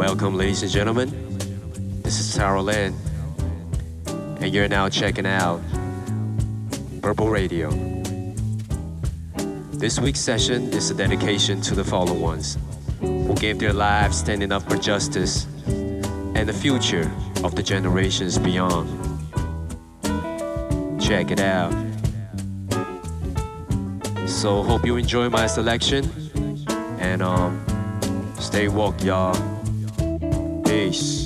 Welcome, ladies and gentlemen. This is Taro Lin, and you're now checking out Purple Radio. This week's session is a dedication to the fallen ones who gave their lives standing up for justice and the future of the generations beyond. Check it out. So hope you enjoy my selection and um stay woke y'all. Beijo.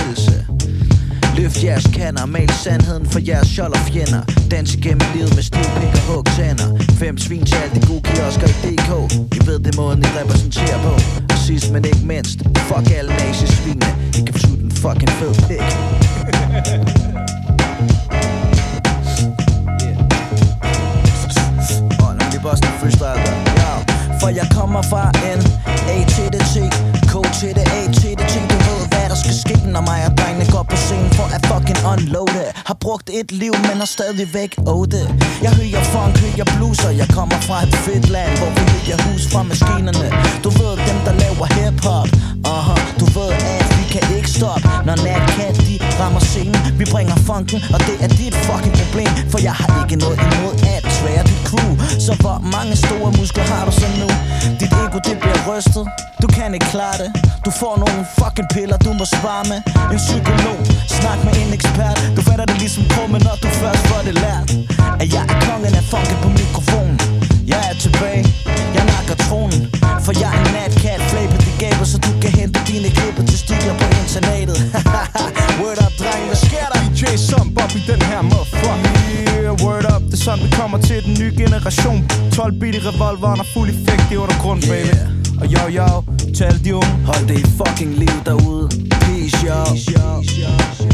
Ledelse. Løft jeres kander, mal sandheden for jeres skjold og fjender. Dans igennem livet med stiv pik og hug tænder. Fem svin til alt det gode kiosker i DK I ved det måden I repræsenterer på. Og sidst men ikke mindst Fuck alle nazisvinene I kan få den fucking fed pik. Boston freestyle der. For jeg kommer fra en A til det T K til det A. Når mig og drengene går på scenen for at fucking unloade. Har brugt et liv, men har stadigvæk det Jeg hører funk, hører blues Og jeg kommer fra et fedt land Hvor vi hører hus fra maskinerne. Du ved dem der laver hip-hop. Uh-huh. Du ved at vi kan ikke stoppe Når Natcat kan rammer scenen Vi bringer funken, og det er dit fucking problem. For jeg har ikke noget imod at tvære dit crew. Så hvor mange store muskler har du så nu? Dit ego det bliver rystet. Du kan ikke klare det. Du får nogle fucking piller du må svare med. En psykolog, snak med en ekspert. Du fatter det ligesom krumme når du først får det lært At jeg er kongen af funken på mikrofonen. Det er sådan vi kommer til den nye generation 12 bit i revolveren og fuld effekt i undergrund, baby Yeah. Og yo yo, til alle de unge Hold det i fucking liv derude Peace, yo. Peace, yo. by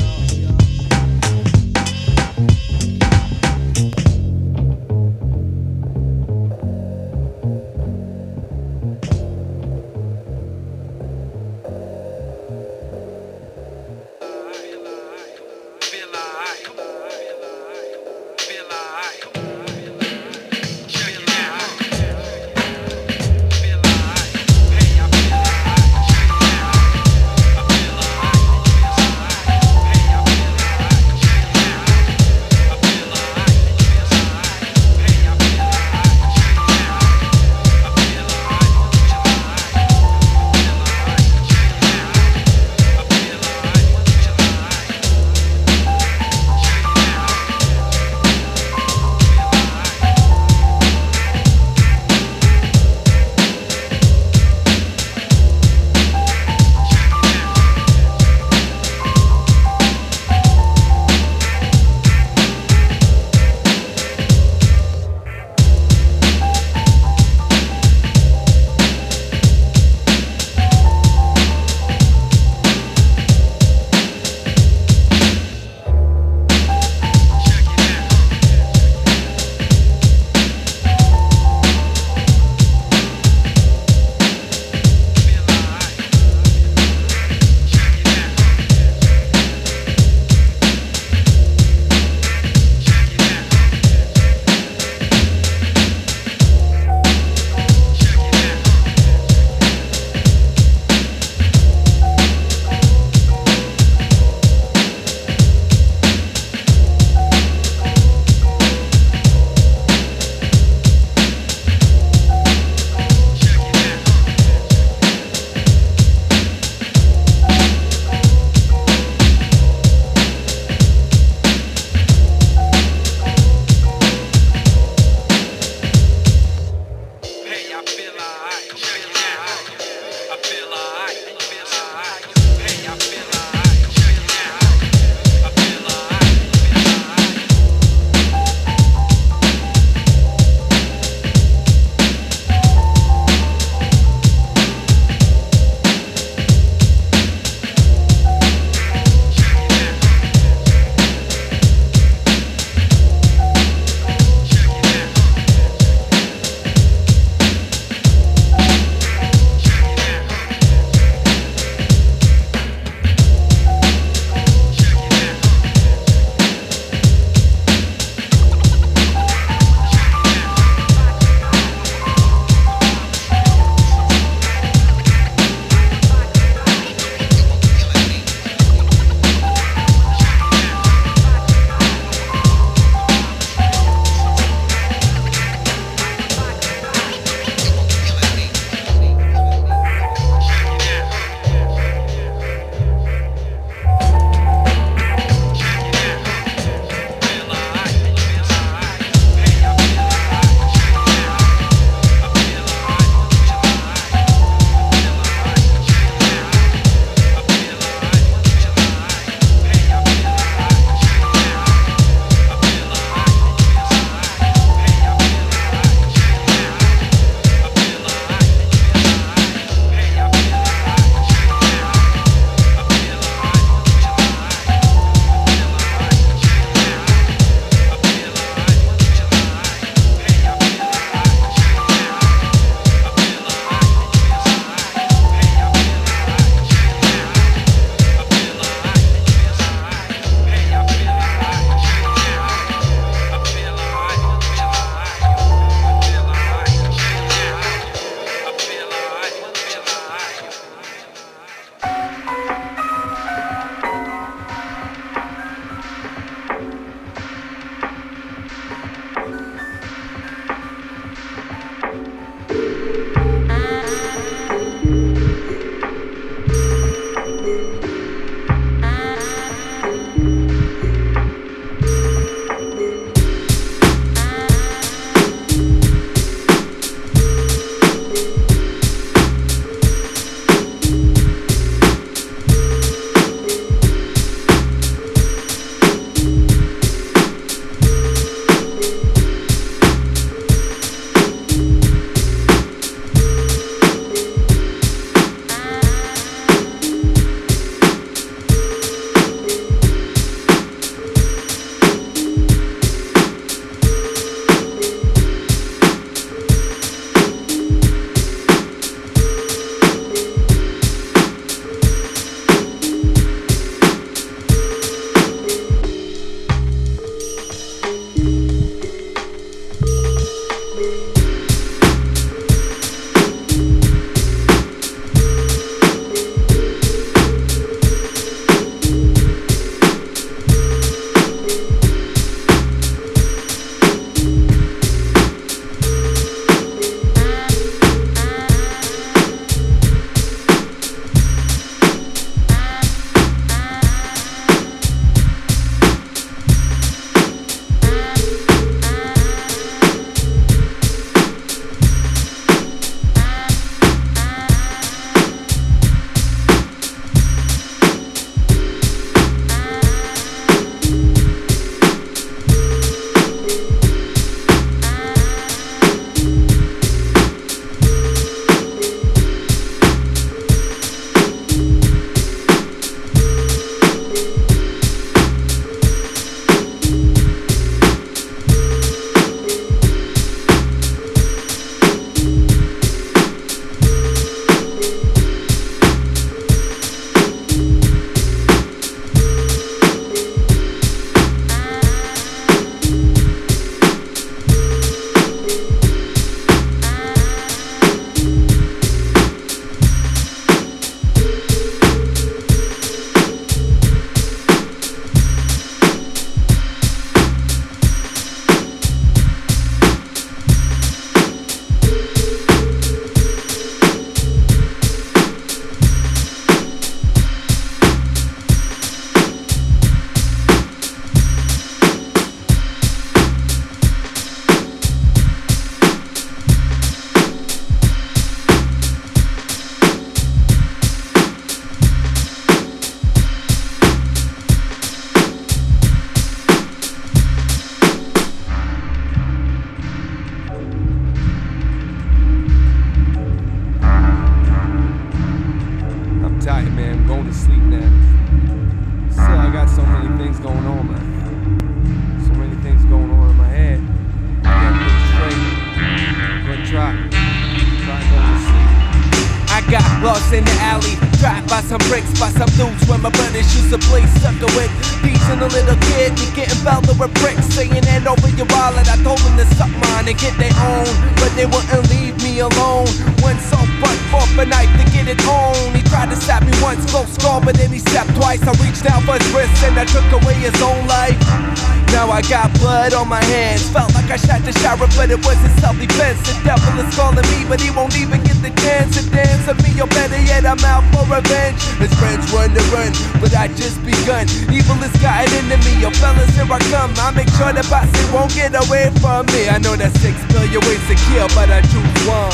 I know there's six billion ways to kill, but I choose one.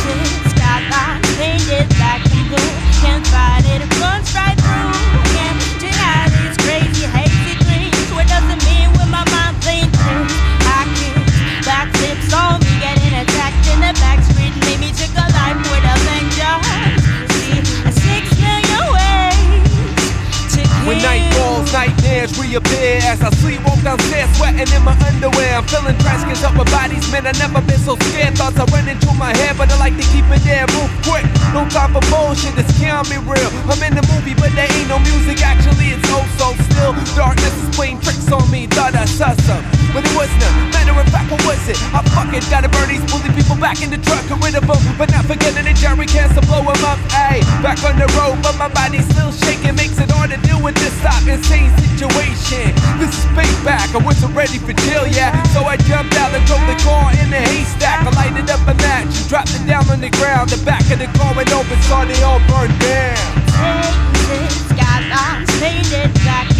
Painted skyline, painted black and blue. Can't fight it, as I sleepwalk downstairs, sweating in my underwear. I'm feeling trash, cause up with bodies, man. I never been so scared. Thoughts are running through my head, but I like to keep it there, move quick. No time for bullshit, this can't be real. I'm in the movie, but there ain't no music. Actually, it's oh so still. Darkness is playing tricks on me. Thought I saw some, but it was none. Matter of fact, what was it? I fucking gotta burn these bully people back in the truck, get rid of them, but not forgetting the jerry cans to blow them up. Ayy, back on the road, but my body's still shaking, makes it hard to deal with this stop insane situation. This is payback, I wasn't ready for jail yet, so I jumped out and drove the car in a haystack. I lighted up a match, and dropped it down on the ground. The back of the car went open, saw they all burned down. Painted skylines, painted black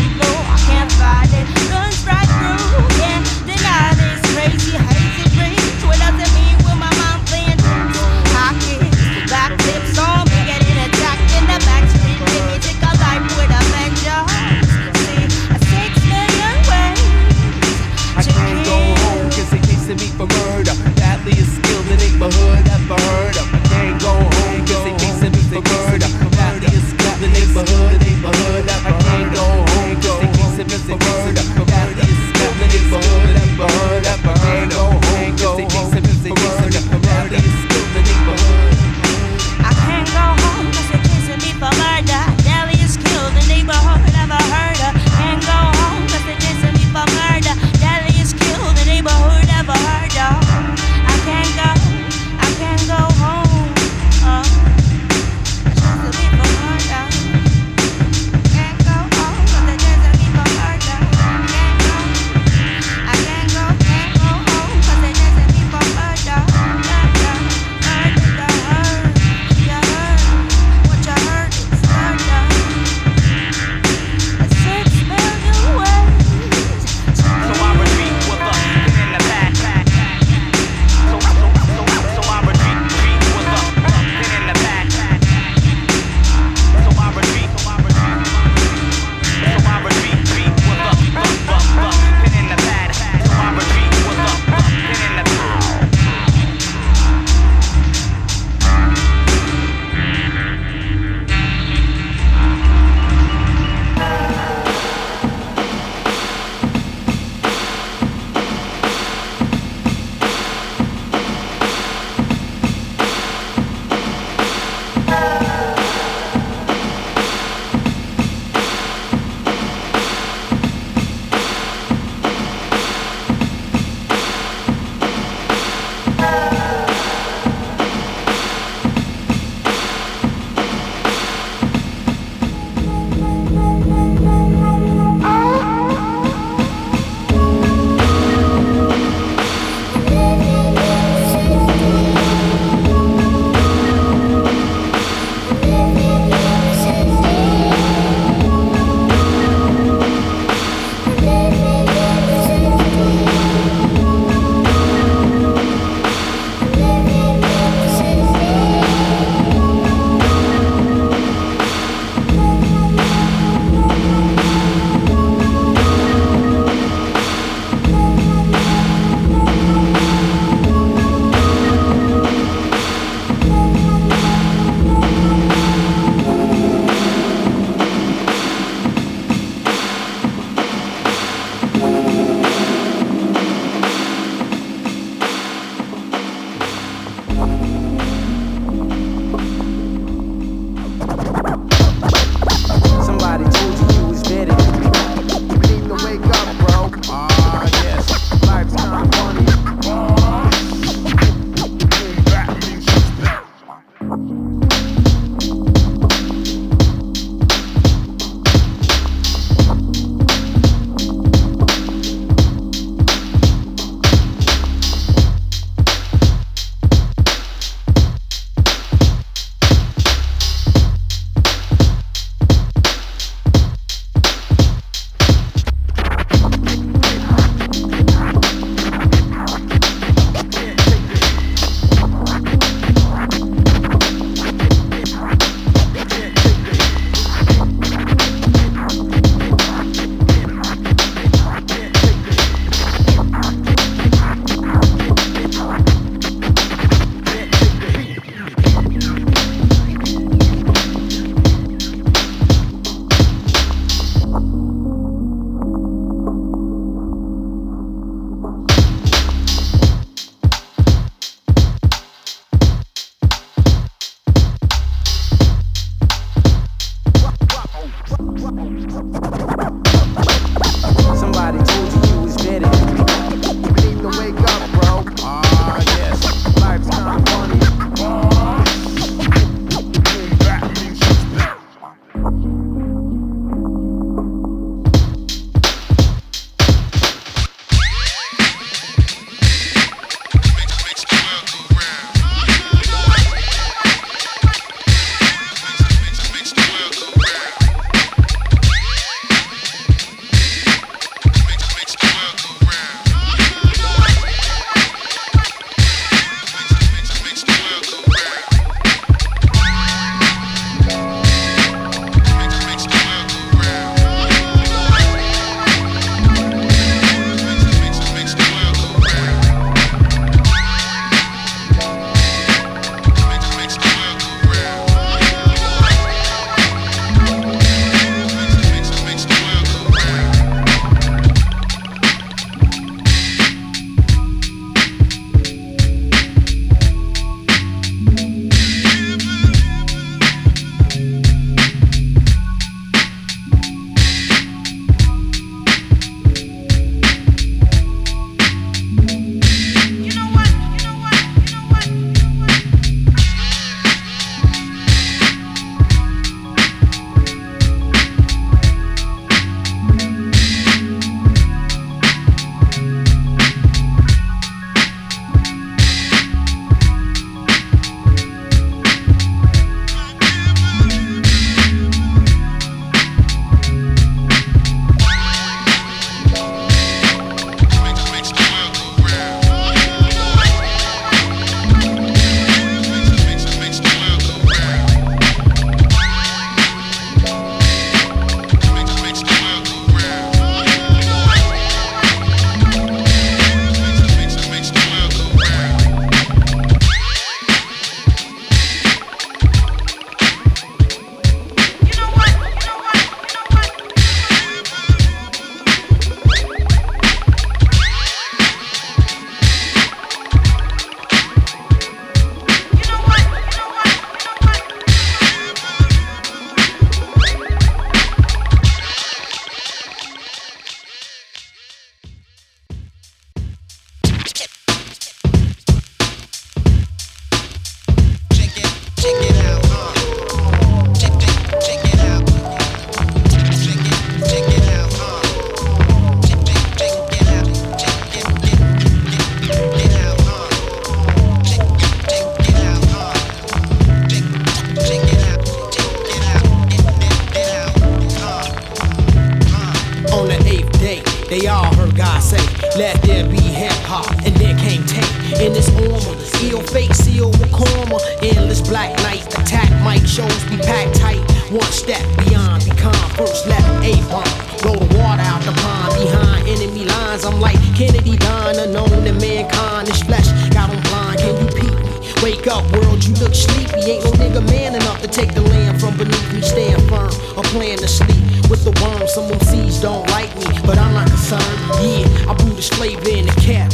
in this armor. Ill fake seal with karma, endless black night. Attack mic shows be packed tight. One step beyond, become first left A bomb. Roll the water out the pond behind enemy lines. I'm like Kennedy Don, unknown to mankind. This flesh got on blind. Can you peep me? Wake up, world, you look sleepy. Ain't no nigga man enough to take the land from beneath me. Stand firm, or plan to sleep with the worms. Some MCs don't like me, but I'm not concerned. Yeah, I brew this flavor in the cap.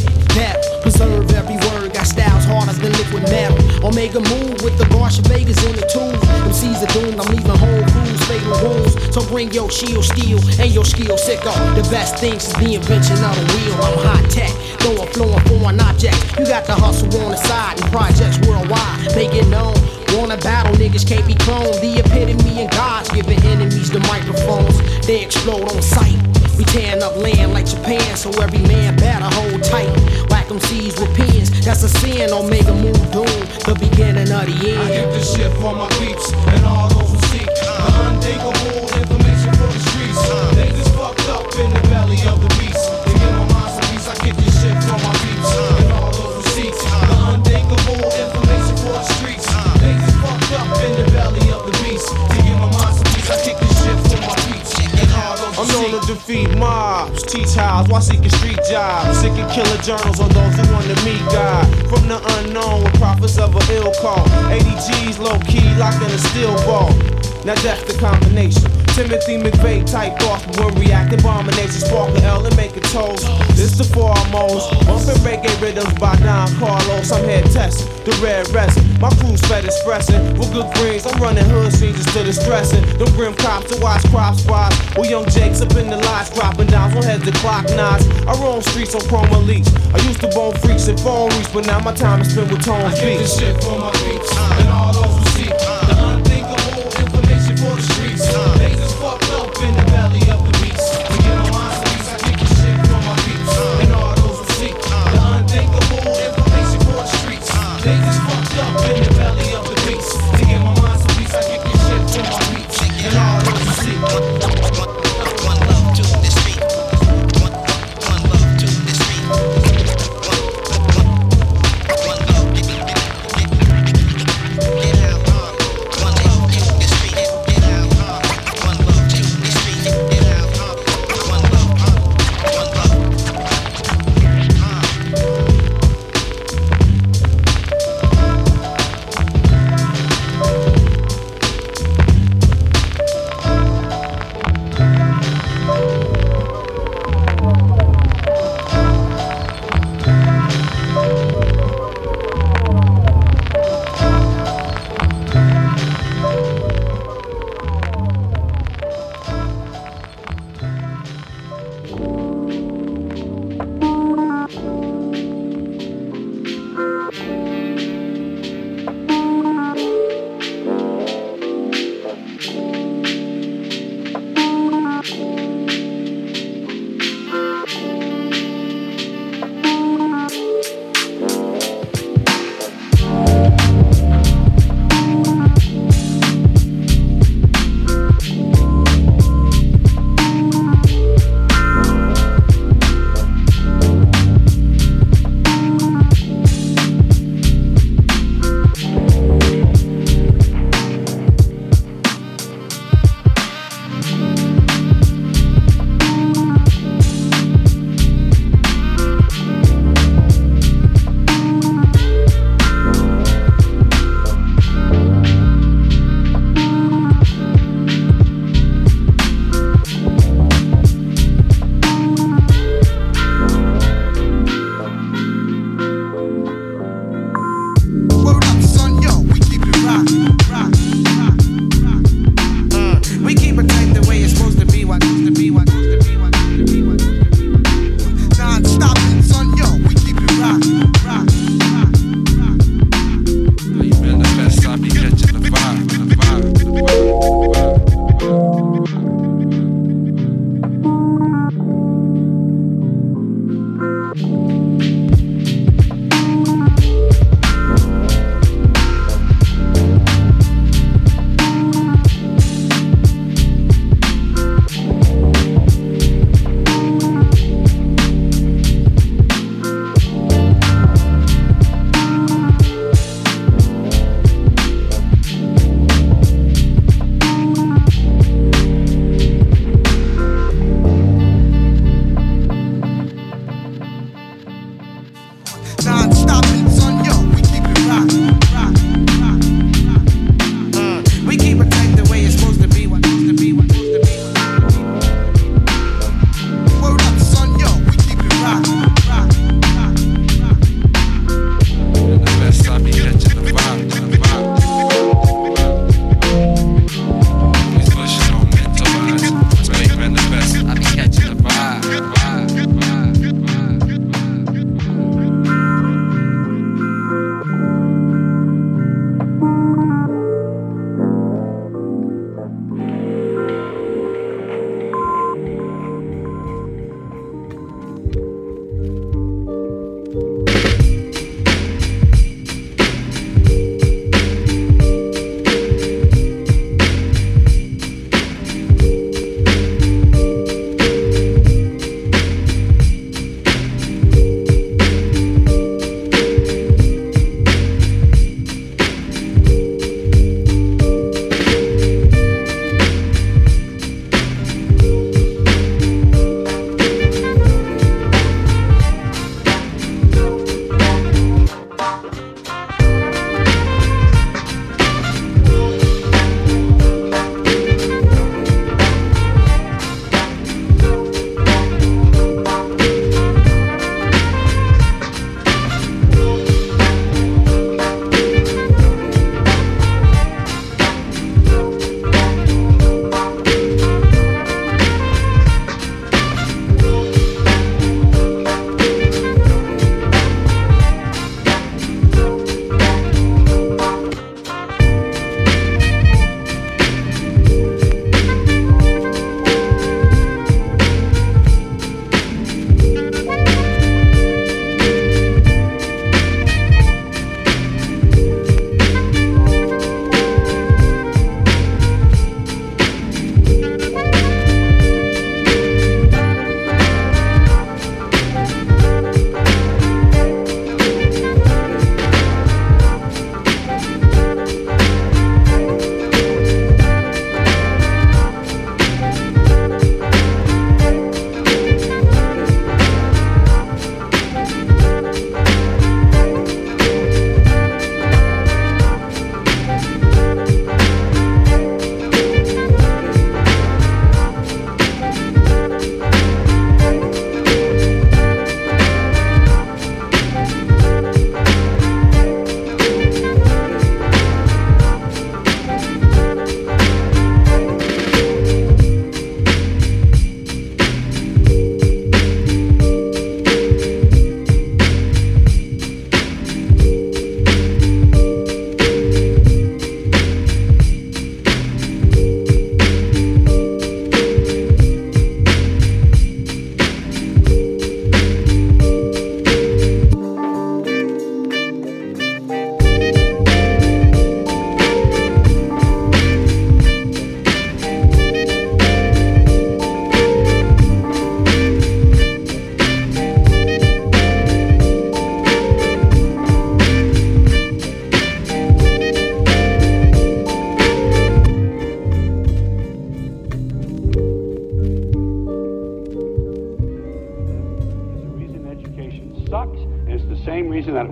Preserve every word. Got styles harder than liquid metal. Omega move with the Barsha Vegas in the tube. MCs are doomed, I'm leaving whole crews fatal wounds. So bring your shield, steel, and your skill sicko. The best things is the invention of the wheel. I'm high tech, going flowing foreign objects. You got the hustle on the side and projects worldwide. Make it known. Wanna battle, niggas can't be cloned. The epitome and God's giving enemies the microphones. They explode on sight. We tearing up land like Japan, so every man better hold tight. Whack them seeds with pins, that's a sin. Omega move doom, the beginning of the end. I get this shit for my peeps and all Now that's the combination. Timothy McVeigh type but when reacting abomination, spark the L and make a toast. This the foremost. Bumping reggae rhythms by Don Carlos. I'm head testing the red resin. My crew's fed expressing with good greens. I'm running hood scenes instead of stressing. Them grim cops to watch crop spots. Well, young Jake's up in the lots, dropping down on heads to clock knots. I roam streets on chroma leaks. I used to bone freaks and phone reach, but now my time is spent with tone I get this shit for my peeps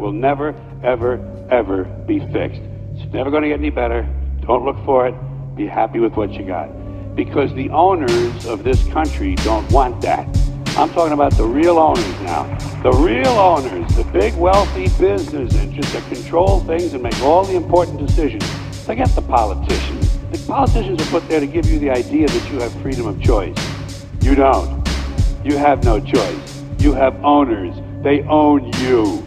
will never, ever, ever be fixed. It's never going to get any better. Don't look for it. Be happy with what you got. Because the owners of this country don't want that. I'm talking about the real owners now. The real owners, the big wealthy business interests that control things and make all the important decisions. Forget the politicians. The politicians are put there to give you the idea that you have freedom of choice. You don't. You have no choice. You have owners. They own you.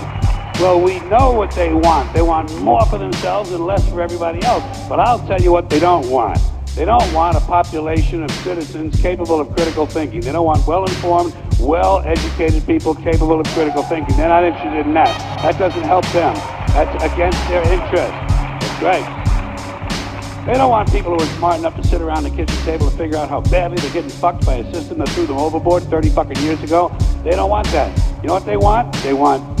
Well, we know what they want. They want more for themselves and less for everybody else. But I'll tell you what they don't want. They don't want a population of citizens capable of critical thinking. They don't want well-informed, well-educated people capable of critical thinking. They're not interested in that. That doesn't help them. That's against their interest. That's right. They don't want people who are smart enough to sit around the kitchen table to figure out how badly they're getting fucked by a system that threw them overboard 30 fucking years ago. They don't want that. You know what they want? They want